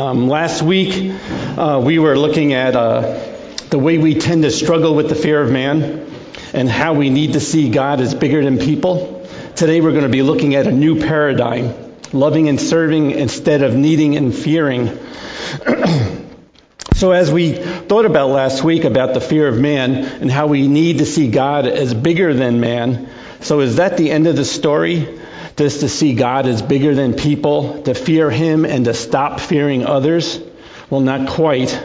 Um, last week, uh, we were looking at uh, the way we tend to struggle with the fear of man and how we need to see God as bigger than people. Today, we're going to be looking at a new paradigm loving and serving instead of needing and fearing. so, as we thought about last week about the fear of man and how we need to see God as bigger than man, so is that the end of the story? Just to see God as bigger than people, to fear Him and to stop fearing others? Well, not quite.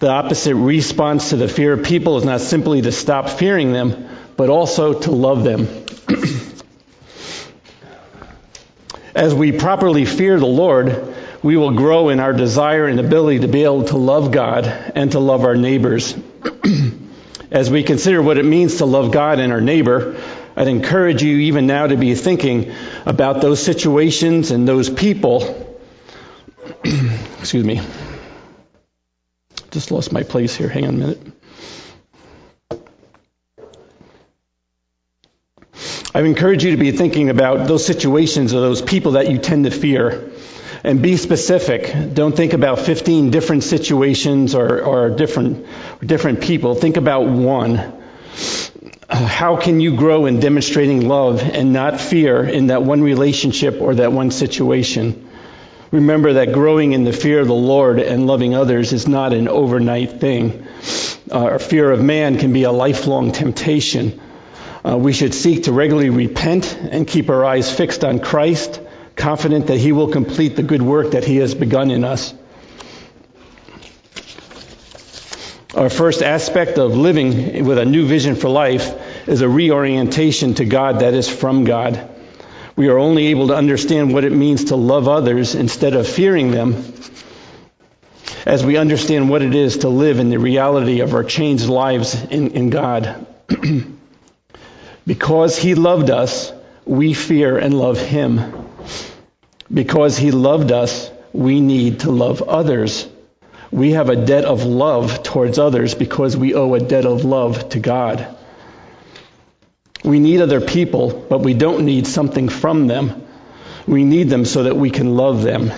The opposite response to the fear of people is not simply to stop fearing them, but also to love them. As we properly fear the Lord, we will grow in our desire and ability to be able to love God and to love our neighbors. As we consider what it means to love God and our neighbor, I'd encourage you even now to be thinking about those situations and those people. Excuse me. Just lost my place here. Hang on a minute. I encourage you to be thinking about those situations or those people that you tend to fear. And be specific. Don't think about 15 different situations or, or different, different people. Think about one how can you grow in demonstrating love and not fear in that one relationship or that one situation? Remember that growing in the fear of the Lord and loving others is not an overnight thing. Uh, our fear of man can be a lifelong temptation. Uh, we should seek to regularly repent and keep our eyes fixed on Christ, confident that He will complete the good work that He has begun in us. Our first aspect of living with a new vision for life is a reorientation to God that is from God. We are only able to understand what it means to love others instead of fearing them as we understand what it is to live in the reality of our changed lives in, in God. because He loved us, we fear and love Him. Because He loved us, we need to love others. We have a debt of love towards others because we owe a debt of love to God. We need other people, but we don't need something from them. We need them so that we can love them.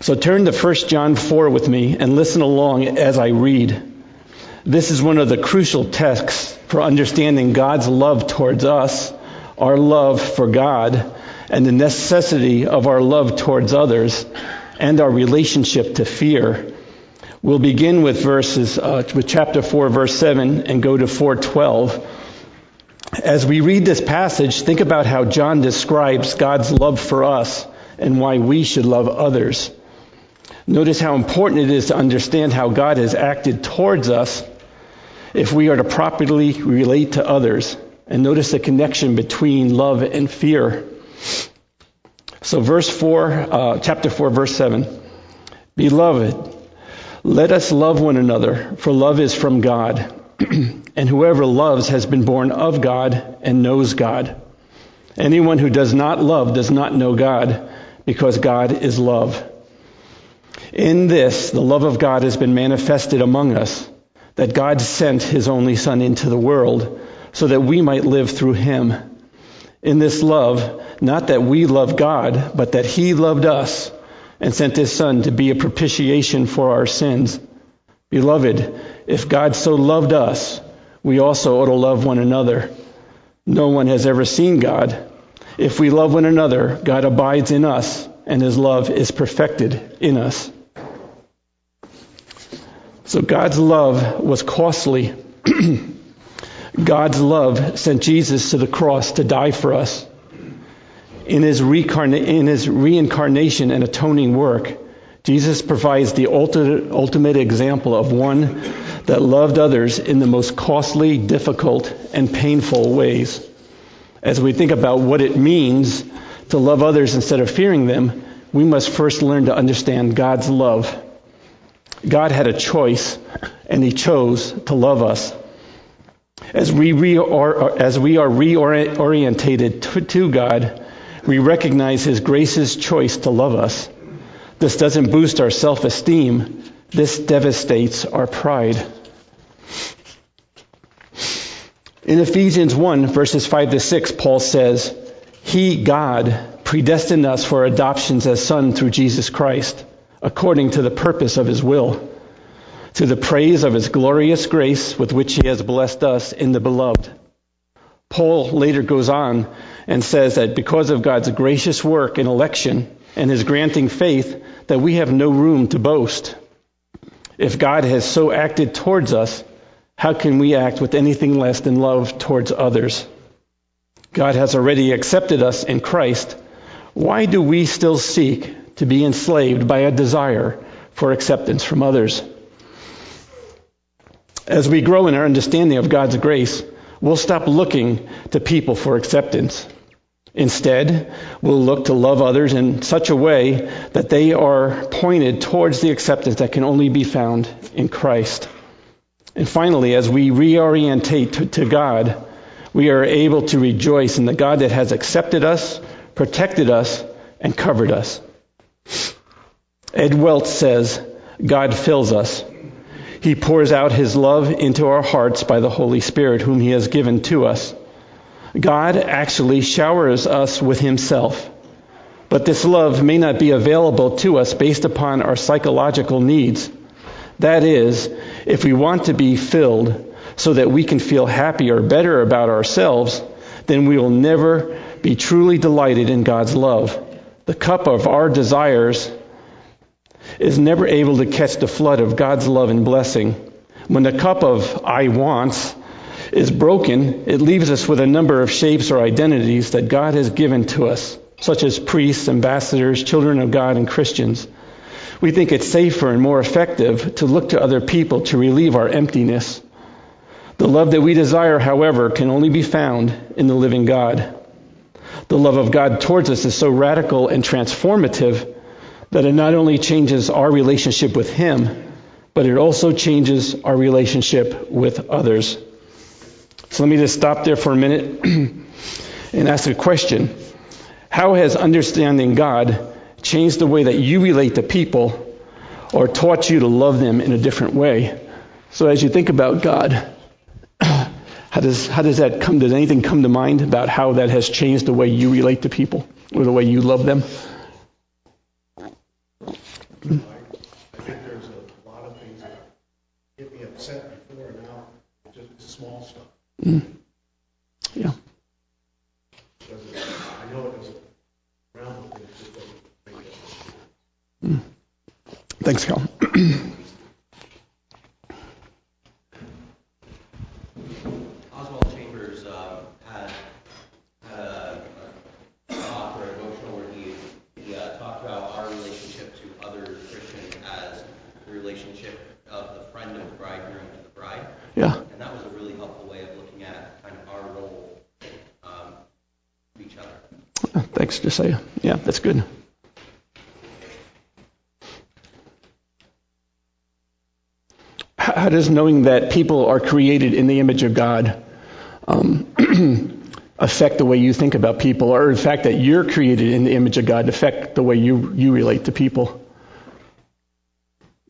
So turn to 1 John 4 with me and listen along as I read. This is one of the crucial texts for understanding God's love towards us, our love for God, and the necessity of our love towards others and our relationship to fear. We'll begin with verses uh, with chapter 4 verse 7 and go to 412. As we read this passage, think about how John describes God's love for us and why we should love others. Notice how important it is to understand how God has acted towards us if we are to properly relate to others. And notice the connection between love and fear. So, verse 4, uh, chapter 4, verse 7. Beloved, let us love one another, for love is from God. and whoever loves has been born of God and knows God. Anyone who does not love does not know God, because God is love. In this, the love of God has been manifested among us, that God sent his only Son into the world so that we might live through him. In this love, not that we love God, but that He loved us and sent His Son to be a propitiation for our sins. Beloved, if God so loved us, we also ought to love one another. No one has ever seen God. If we love one another, God abides in us, and His love is perfected in us. So God's love was costly. God's love sent Jesus to the cross to die for us in his, in his reincarnation and atoning work, Jesus provides the ultimate, ultimate example of one that loved others in the most costly, difficult, and painful ways. As we think about what it means to love others instead of fearing them, we must first learn to understand God's love. God had a choice, and He chose to love us. As we, re- as we are reorientated to, to God, we recognize His gracious choice to love us. This doesn't boost our self esteem, this devastates our pride. In Ephesians 1, verses 5 to 6, Paul says, He, God, predestined us for adoptions as sons through Jesus Christ, according to the purpose of his will, to the praise of his glorious grace with which he has blessed us in the beloved. Paul later goes on and says that because of God's gracious work in election and his granting faith, that we have no room to boast. If God has so acted towards us, how can we act with anything less than love towards others? God has already accepted us in Christ why do we still seek to be enslaved by a desire for acceptance from others? As we grow in our understanding of God's grace, we'll stop looking to people for acceptance. Instead, we'll look to love others in such a way that they are pointed towards the acceptance that can only be found in Christ. And finally, as we reorientate to, to God, we are able to rejoice in the God that has accepted us protected us, and covered us. Ed Welch says, God fills us. He pours out his love into our hearts by the Holy Spirit, whom he has given to us. God actually showers us with himself. But this love may not be available to us based upon our psychological needs. That is, if we want to be filled so that we can feel happy or better about ourselves, then we will never be truly delighted in God's love. The cup of our desires is never able to catch the flood of God's love and blessing. When the cup of I wants is broken, it leaves us with a number of shapes or identities that God has given to us, such as priests, ambassadors, children of God, and Christians. We think it's safer and more effective to look to other people to relieve our emptiness. The love that we desire, however, can only be found in the living God. The love of God towards us is so radical and transformative that it not only changes our relationship with Him, but it also changes our relationship with others. So let me just stop there for a minute and ask a question. How has understanding God changed the way that you relate to people or taught you to love them in a different way? So as you think about God, how does, how does that come? Does anything come to mind about how that has changed the way you relate to people or the way you love them? I think there's a lot of things that get me upset before and now, just small stuff. Mm. Yeah. I know it doesn't round, but it just doesn't make it. Mm. Thanks, Cal. Thanks, Josiah. Yeah, that's good. How does knowing that people are created in the image of God um, affect the way you think about people, or the fact that you're created in the image of God affect the way you, you relate to people?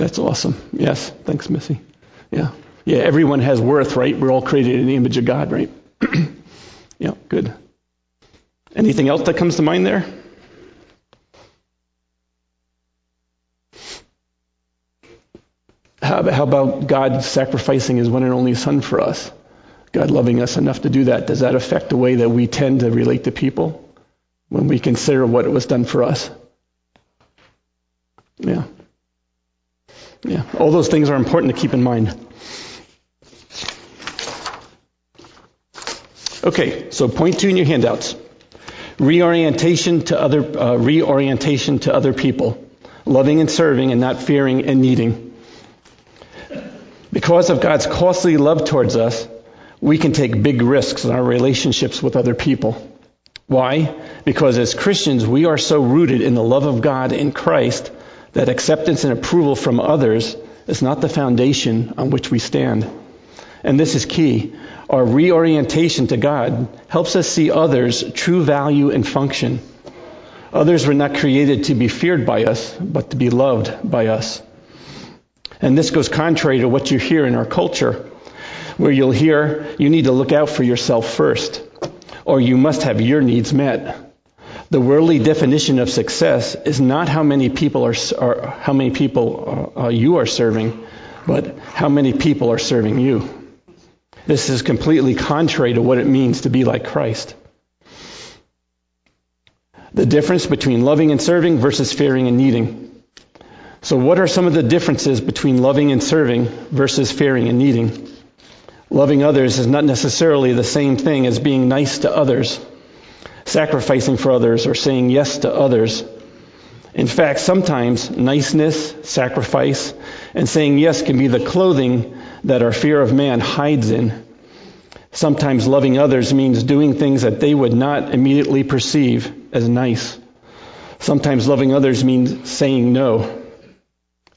That's awesome. Yes. Thanks, Missy. Yeah. Yeah, everyone has worth, right? We're all created in the image of God, right? yeah, good. Anything else that comes to mind there? How, how about God sacrificing his one and only Son for us? God loving us enough to do that. Does that affect the way that we tend to relate to people when we consider what it was done for us? Yeah. Yeah, all those things are important to keep in mind. Okay, so point two in your handouts: reorientation to other uh, reorientation to other people, loving and serving, and not fearing and needing. Because of God's costly love towards us, we can take big risks in our relationships with other people. Why? Because as Christians, we are so rooted in the love of God in Christ that acceptance and approval from others is not the foundation on which we stand. And this is key. Our reorientation to God helps us see others' true value and function. Others were not created to be feared by us, but to be loved by us. And this goes contrary to what you hear in our culture, where you'll hear you need to look out for yourself first, or you must have your needs met. The worldly definition of success is not how many people are, are how many people uh, uh, you are serving, but how many people are serving you. This is completely contrary to what it means to be like Christ. The difference between loving and serving versus fearing and needing. So, what are some of the differences between loving and serving versus fearing and needing? Loving others is not necessarily the same thing as being nice to others sacrificing for others, or saying yes to others. In fact, sometimes niceness, sacrifice, and saying yes can be the clothing that our fear of man hides in. Sometimes loving others means doing things that they would not immediately perceive as nice. Sometimes loving others means saying no.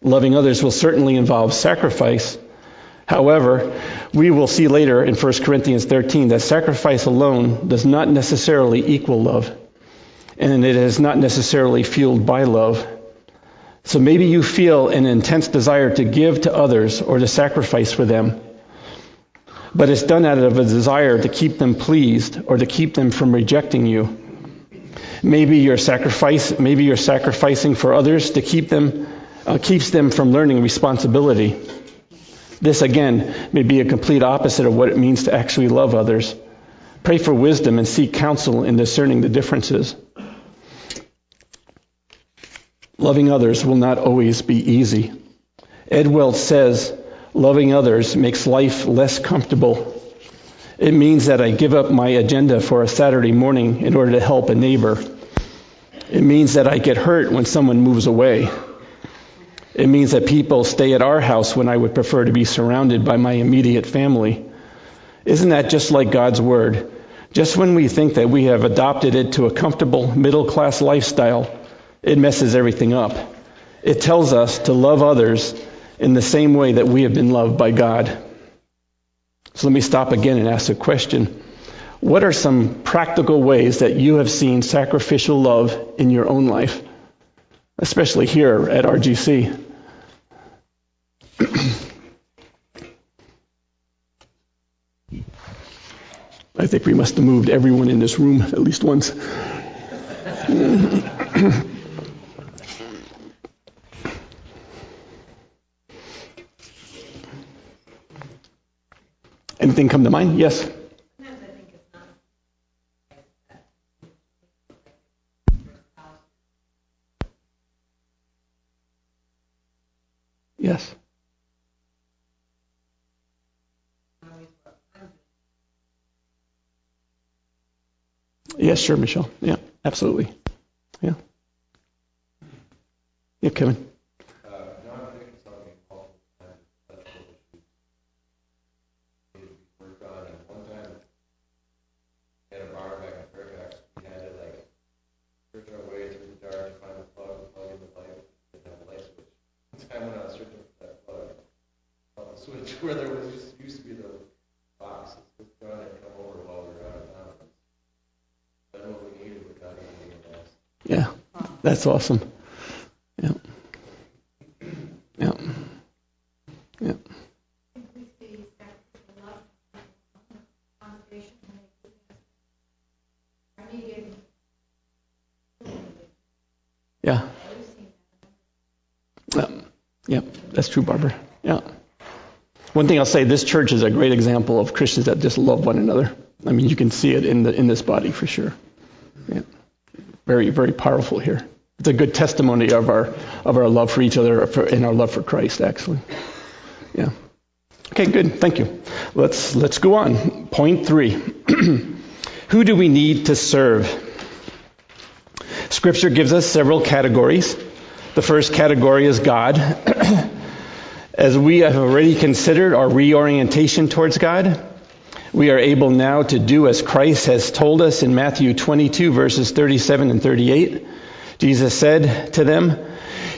Loving others will certainly involve sacrifice, However, we will see later in 1 Corinthians 13 that sacrifice alone does not necessarily equal love, and it is not necessarily fueled by love. So maybe you feel an intense desire to give to others or to sacrifice for them, but it's done out of a desire to keep them pleased or to keep them from rejecting you. Maybe you're sacrifice, maybe you're sacrificing for others to keep them, uh, keeps them from learning responsibility. This, again, may be a complete opposite of what it means to actually love others. Pray for wisdom and seek counsel in discerning the differences. Loving others will not always be easy. Ed Welch says, loving others makes life less comfortable. It means that I give up my agenda for a Saturday morning in order to help a neighbor. It means that I get hurt when someone moves away. It means that people stay at our house when I would prefer to be surrounded by my immediate family. Isn't that just like God's Word? Just when we think that we have adopted it to a comfortable middle class lifestyle, it messes everything up. It tells us to love others in the same way that we have been loved by God. So let me stop again and ask a question. What are some practical ways that you have seen sacrificial love in your own life? Especially here at RGC. I think we must have moved everyone in this room at least once. Anything come to mind? Yes. Yes, sure, Michelle. Yeah, absolutely. Yeah. Yeah, Kevin. where there was used to be the box. It's John had come over while we were out of town. Then what we needed, we got it Yeah, that's awesome. Yeah. Yeah. Yeah. Yeah. Yeah. That's true, Barbara. Yeah. One thing I'll say, this church is a great example of Christians that just love one another. I mean, you can see it in the in this body for sure. Yeah. Very, very powerful here. It's a good testimony of our of our love for each other and our love for Christ, actually. Yeah. Okay, good. Thank you. Let's let's go on. Point three. Who do we need to serve? Scripture gives us several categories. The first category is God. As we have already considered our reorientation towards God, We are able now to do as Christ has told us in Matthew 22, verses 37 and 38. Jesus said to them,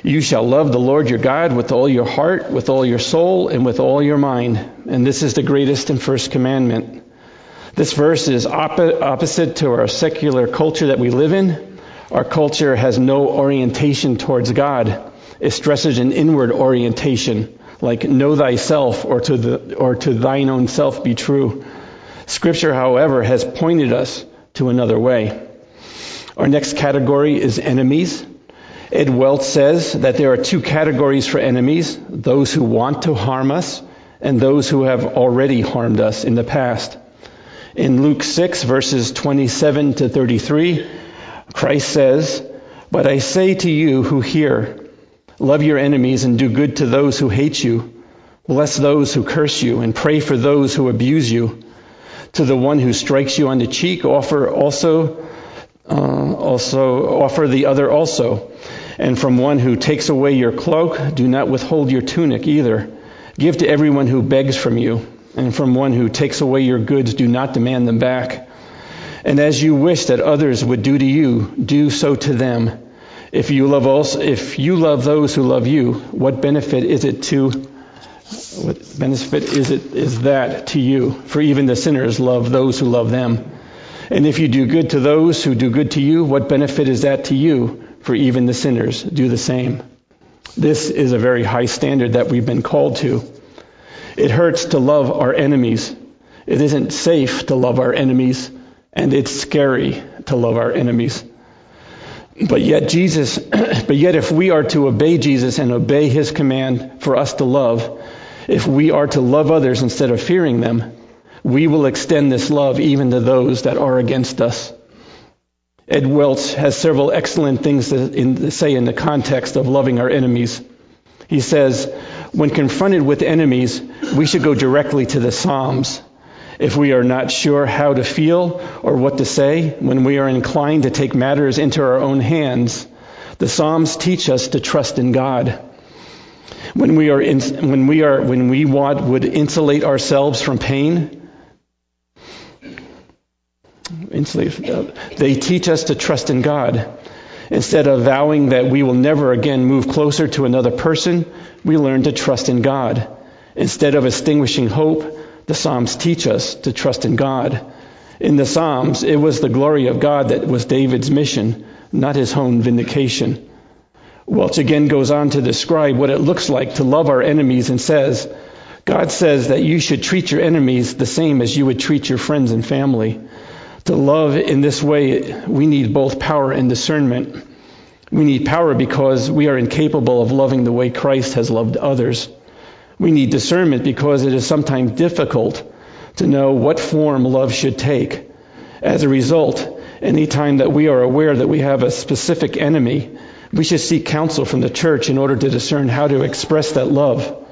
You shall love the Lord your God with all your heart, with all your soul, and with all your mind. And this is the greatest and first commandment. This verse is opposite to our secular culture that we live in. Our culture has no orientation towards God. It stresses an inward orientation, like know thyself or to the or to thine own self be true. Scripture, however, has pointed us to another way. Our next category is enemies. Ed Welch says that there are two categories for enemies those who want to harm us and those who have already harmed us in the past. In Luke 6, verses 27 to 33, Christ says, But I say to you who hear, love your enemies and do good to those who hate you. Bless those who curse you and pray for those who abuse you. To the one who strikes you on the cheek, offer also, uh, also offer the other also. And from one who takes away your cloak, do not withhold your tunic either. Give to everyone who begs from you and from one who takes away your goods, do not demand them back. And as you wish that others would do to you, do so to them. If you love also, if you love those who love you, what benefit is it to what benefit is it is that to you? For even the sinners love those who love them. And if you do good to those who do good to you, what benefit is that to you? For even the sinners do the same. This is a very high standard that we've been called to. It hurts to love our enemies. It isn't safe to love our enemies, and it's scary to love our enemies. But yet Jesus, but yet if we are to obey Jesus and obey his command for us to love, if we are to love others instead of fearing them, we will extend this love even to those that are against us. Ed Welch has several excellent things to, in, say in the context of loving our enemies. He says, when confronted with enemies, we should go directly to the Psalms. If we are not sure how to feel or what to say, when we are inclined to take matters into our own hands, the Psalms teach us to trust in God. When we are, in, when we are, when we want, would insulate ourselves from pain, insulate, uh, they teach us to trust in God. Instead of vowing that we will never again move closer to another person, we learn to trust in God. Instead of extinguishing hope, the Psalms teach us to trust in God. In the Psalms, it was the glory of God that was David's mission, not his own vindication. Welch again goes on to describe what it looks like to love our enemies and says, God says that you should treat your enemies the same as you would treat your friends and family. To love in this way, we need both power and discernment. We need power because we are incapable of loving the way Christ has loved others. We need discernment because it is sometimes difficult to know what form love should take. As a result, any time that we are aware that we have a specific enemy, we should seek counsel from the church in order to discern how to express that love.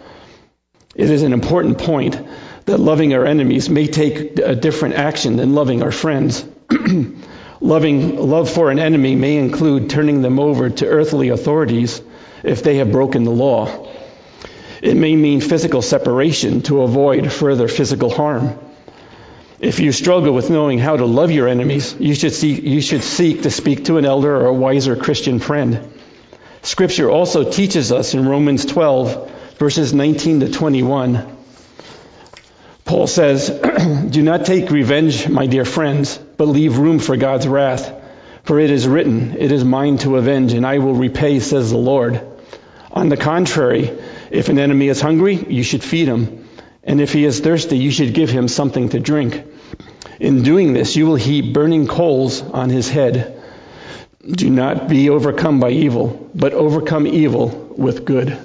It is an important point that loving our enemies may take a different action than loving our friends. loving love for an enemy may include turning them over to earthly authorities if they have broken the law. It may mean physical separation to avoid further physical harm. If you struggle with knowing how to love your enemies, you should, seek, you should seek to speak to an elder or a wiser Christian friend. Scripture also teaches us in Romans 12, verses 19 to 21 Paul says, Do not take revenge, my dear friends, but leave room for God's wrath. For it is written, It is mine to avenge, and I will repay, says the Lord. On the contrary, if an enemy is hungry, you should feed him. And if he is thirsty, you should give him something to drink. In doing this, you will heap burning coals on his head. Do not be overcome by evil, but overcome evil with good.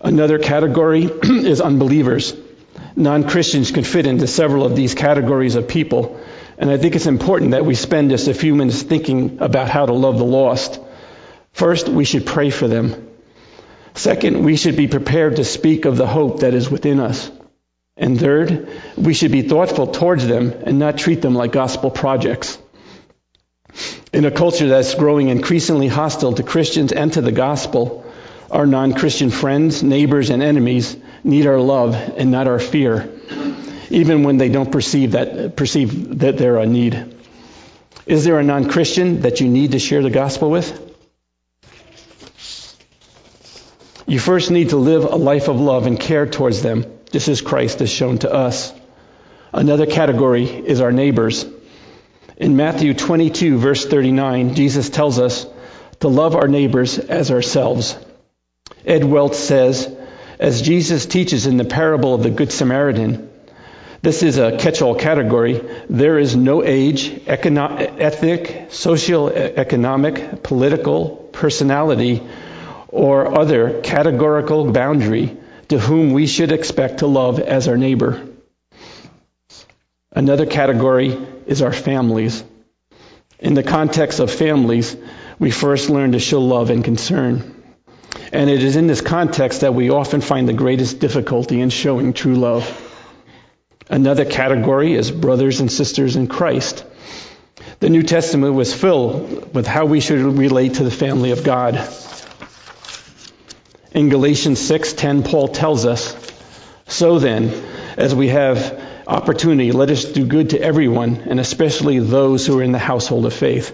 Another category is unbelievers non Christians can fit into several of these categories of people. And I think it's important that we spend just a few minutes thinking about how to love the lost. First, we should pray for them. Second, we should be prepared to speak of the hope that is within us. And third, we should be thoughtful towards them and not treat them like gospel projects. In a culture that's growing increasingly hostile to Christians and to the gospel, our non Christian friends, neighbors, and enemies need our love and not our fear. even when they don't perceive that, perceive that they're a need. Is there a non Christian that you need to share the gospel with? You first need to live a life of love and care towards them, just as Christ has shown to us. Another category is our neighbors. In Matthew 22, verse 39, Jesus tells us to love our neighbors as ourselves. Ed Welch says, as Jesus teaches in the parable of the Good Samaritan, this is a catch all category. There is no age, econo- ethnic, social, economic, political, personality, or other categorical boundary to whom we should expect to love as our neighbor. Another category is our families. In the context of families, we first learn to show love and concern. And it is in this context that we often find the greatest difficulty in showing true love. Another category is brothers and sisters in Christ. The New Testament was filled with how we should relate to the family of God. In Galatians 6:10 Paul tells us, "So then, as we have opportunity, let us do good to everyone, and especially those who are in the household of faith."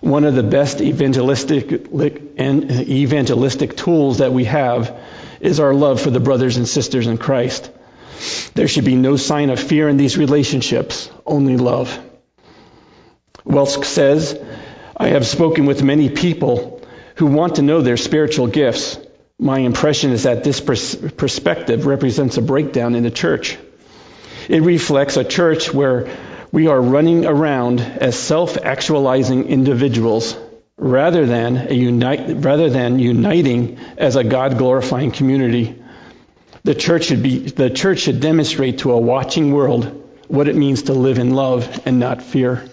One of the best evangelistic evangelistic tools that we have is our love for the brothers and sisters in Christ. There should be no sign of fear in these relationships, only love. Welch says, I have spoken with many people who want to know their spiritual gifts, my impression is that this pers- perspective represents a breakdown in the church. It reflects a church where we are running around as self-actualizing individuals rather than, unite, rather than uniting as a God-glorifying community. The church should be the church should demonstrate to a watching world what it means to live in love and not fear.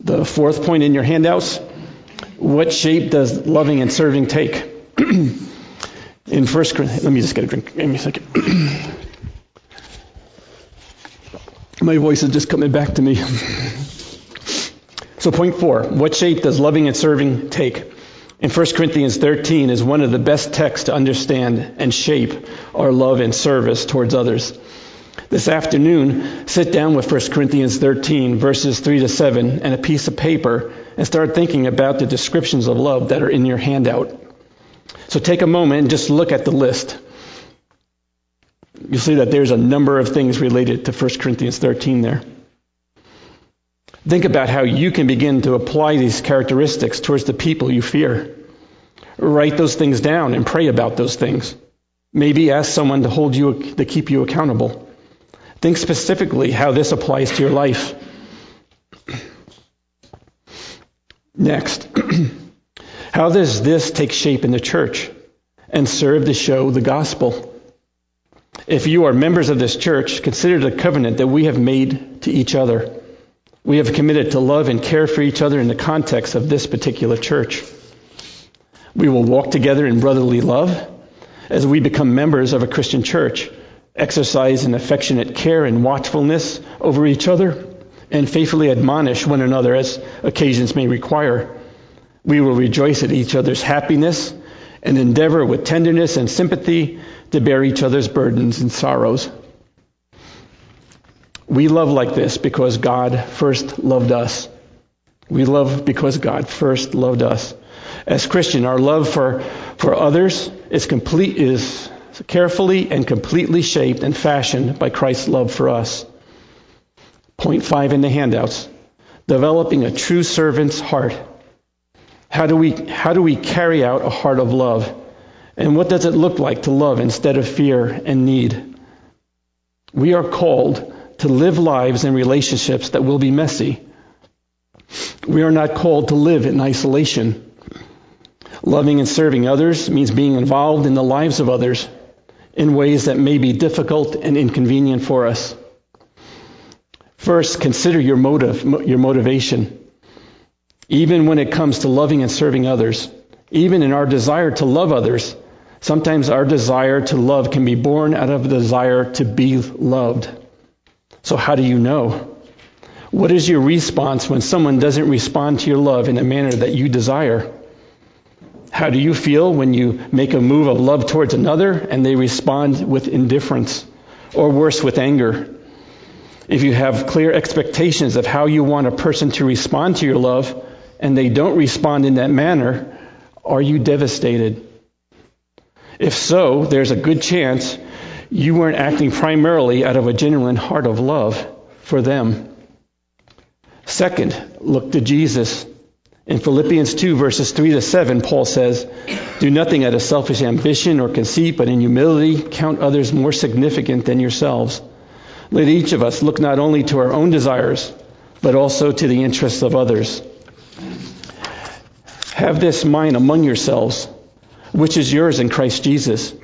The fourth point in your handouts, what shape does loving and serving take? in First Corinthians, let me just get a drink. Give me a second. My voice is just coming back to me. so, point four what shape does loving and serving take? In 1 Corinthians 13 is one of the best texts to understand and shape our love and service towards others. This afternoon, sit down with 1 Corinthians 13, verses 3 to 7, and a piece of paper, and start thinking about the descriptions of love that are in your handout. So take a moment and just look at the list. You'll see that there's a number of things related to 1 Corinthians 13 there. Think about how you can begin to apply these characteristics towards the people you fear. Write those things down and pray about those things. Maybe ask someone to hold you to keep you accountable. Think specifically how this applies to your life. Next. How does this take shape in the church and serve to show the gospel? If you are members of this church, consider the covenant that we have made to each other. We have committed to love and care for each other in the context of this particular church. We will walk together in brotherly love as we become members of a Christian church, exercise an affectionate care and watchfulness over each other, and faithfully admonish one another as occasions may require. We will rejoice at each other's happiness and endeavor with tenderness and sympathy to bear each other's burdens and sorrows. We love like this because God first loved us. We love because God first loved us. As Christian, our love for, for others is complete is carefully and completely shaped and fashioned by Christ's love for us. Point five in the handouts. Developing a true servant's heart how do we, how do we carry out a heart of love? And what does it look like to love instead of fear and need? We are called to live lives and relationships that will be messy. We are not called to live in isolation. Loving and serving others means being involved in the lives of others in ways that may be difficult and inconvenient for us. First, consider your motive, your motivation. Even when it comes to loving and serving others, even in our desire to love others, sometimes our desire to love can be born out of a desire to be loved. So, how do you know? What is your response when someone doesn't respond to your love in a manner that you desire? How do you feel when you make a move of love towards another and they respond with indifference or worse, with anger. If you have clear expectations of how you want a person to respond to your love and they don't respond in that manner, are you devastated? If so, there's a good chance you weren't acting primarily out of a genuine heart of love for them. Second, look to Jesus. In Philippians 2, verses 3 to 7, Paul says, Do nothing out of selfish ambition or conceit, but in humility count others more significant than yourselves. Let each of us look not only to our own desires, but also to the interests of others. Have this mind among yourselves, which is yours in Christ Jesus,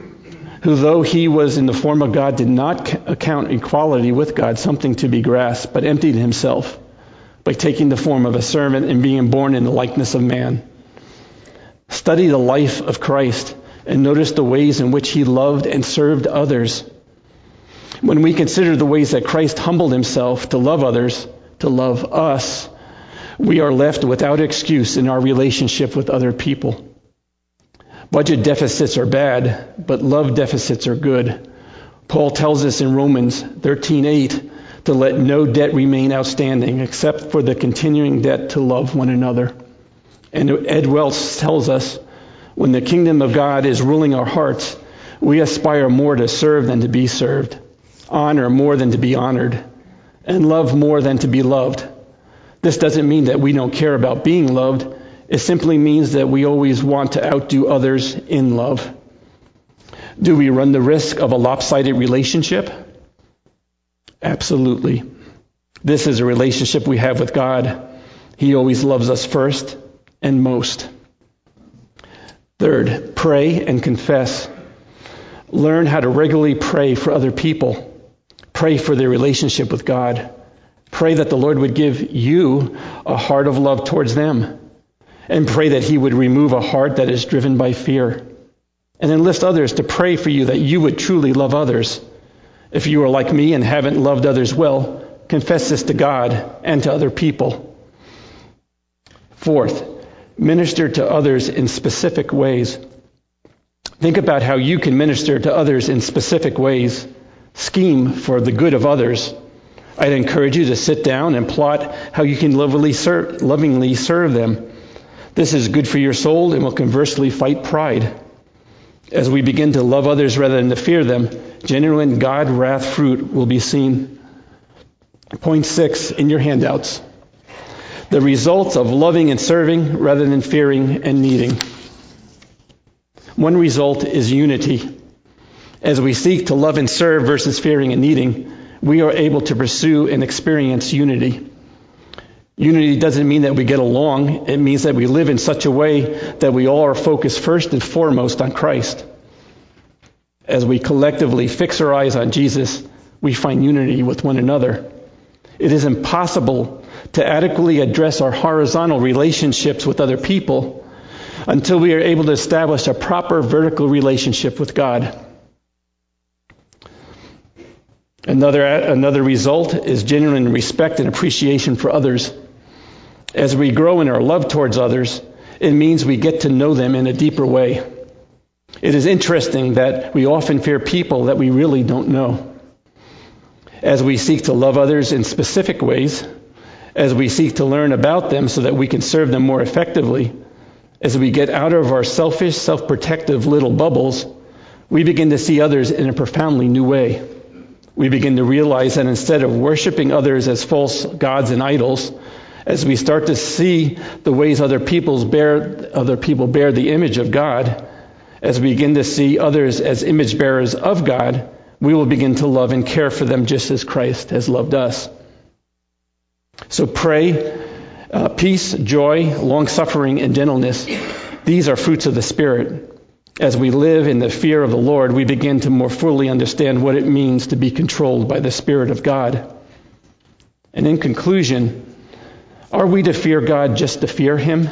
who, though he was in the form of God, did not account equality with God something to be grasped, but emptied himself by taking the form of a servant and being born in the likeness of man. Study the life of Christ and notice the ways in which he loved and served others. When we consider the ways that Christ humbled himself to love others, to love us, we are left without excuse in our relationship with other people. Budget deficits are bad, but love deficits are good. Paul tells us in Romans 13:8 to let no debt remain outstanding except for the continuing debt to love one another. And Ed Welch tells us when the kingdom of God is ruling our hearts, we aspire more to serve than to be served, honor more than to be honored, and love more than to be loved. This doesn't mean that we don't care about being loved. It simply means that we always want to outdo others in love. Do we run the risk of a lopsided relationship? Absolutely. This is a relationship we have with God. He always loves us first and most. Third, pray and confess. Learn how to regularly pray for other people. Pray for their relationship with God. Pray that the Lord would give you a heart of love towards them. And pray that He would remove a heart that is driven by fear. And enlist others to pray for you that you would truly love others. If you are like me and haven't loved others well, confess this to God and to other people. Fourth, minister to others in specific ways. Think about how you can minister to others in specific ways. Scheme for the good of others. I'd encourage you to sit down and plot how you can lovingly serve, lovingly serve them. This is good for your soul and will conversely fight pride. As we begin to love others rather than to fear them, genuine Godward fruit will be seen. Point six in your handouts the results of loving and serving rather than fearing and needing. One result is unity. As we seek to love and serve versus fearing and needing, we are able to pursue and experience unity. Unity doesn't mean that we get along. It means that we live in such a way that we all are focused first and foremost on Christ. As we collectively fix our eyes on Jesus, we find unity with one another. It is impossible to adequately address our horizontal relationships with other people until we are able to establish a proper vertical relationship with God. Another, another result is genuine respect and appreciation for others. As we grow in our love towards others, it means we get to know them in a deeper way. It is interesting that we often fear people that we really don't know. As we seek to love others in specific ways, as we seek to learn about them so that we can serve them more effectively, as we get out of our selfish, self protective little bubbles, we begin to see others in a profoundly new way. We begin to realize that instead of worshiping others as false gods and idols, as we start to see the ways other people's bear other people bear the image of God, as we begin to see others as image bearers of God, we will begin to love and care for them just as Christ has loved us. So pray uh, peace, joy, long suffering, and gentleness. These are fruits of the Spirit. As we live in the fear of the Lord, we begin to more fully understand what it means to be controlled by the Spirit of God. And in conclusion, are we to fear God just to fear Him?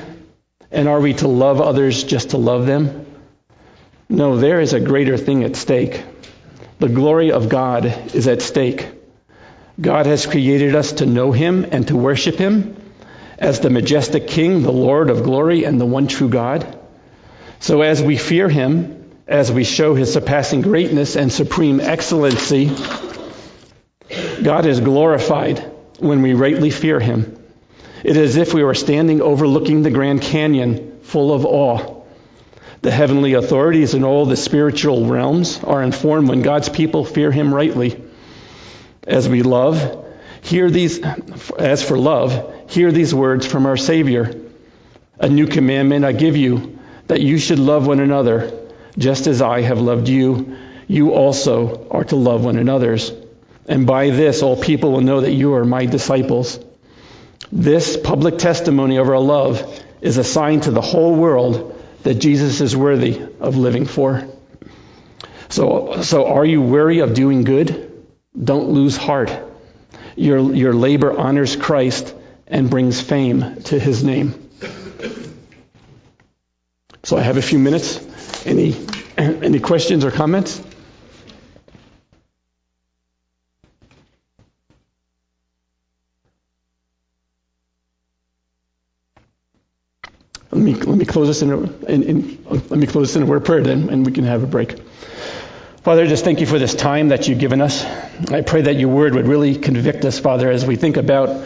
And are we to love others just to love them? No, there is a greater thing at stake. The glory of God is at stake. God has created us to know Him and to worship Him as the majestic King, the Lord of glory, and the one true God. So as we fear Him, as we show His surpassing greatness and supreme excellency, God is glorified when we rightly fear him. It is as if we were standing overlooking the Grand Canyon full of awe. The heavenly authorities in all the spiritual realms are informed when God's people fear him rightly. As we love, hear these as for love, hear these words from our Savior. A new commandment I give you, that you should love one another, just as I have loved you. You also are to love one another's. And by this all people will know that you are my disciples. This public testimony of our love is a sign to the whole world that Jesus is worthy of living for. So, so are you weary of doing good? Don't lose heart. Your, your labor honors Christ and brings fame to his name. So I have a few minutes. Any, any questions or comments? Let me, let me close this in, in, in let me close this in a word of prayer then, and we can have a break. Father, just thank you for this time that you've given us. I pray that your word would really convict us, Father, as we think about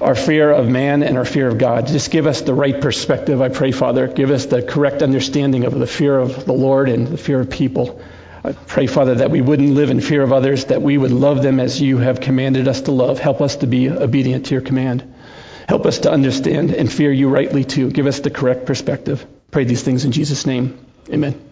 our fear of man and our fear of God. Just give us the right perspective, I pray, Father. Give us the correct understanding of the fear of the Lord and the fear of people. I pray, Father, that we wouldn't live in fear of others, that we would love them as you have commanded us to love. Help us to be obedient to your command. Help us to understand and fear you rightly too. Give us the correct perspective. Pray these things in Jesus' name. Amen.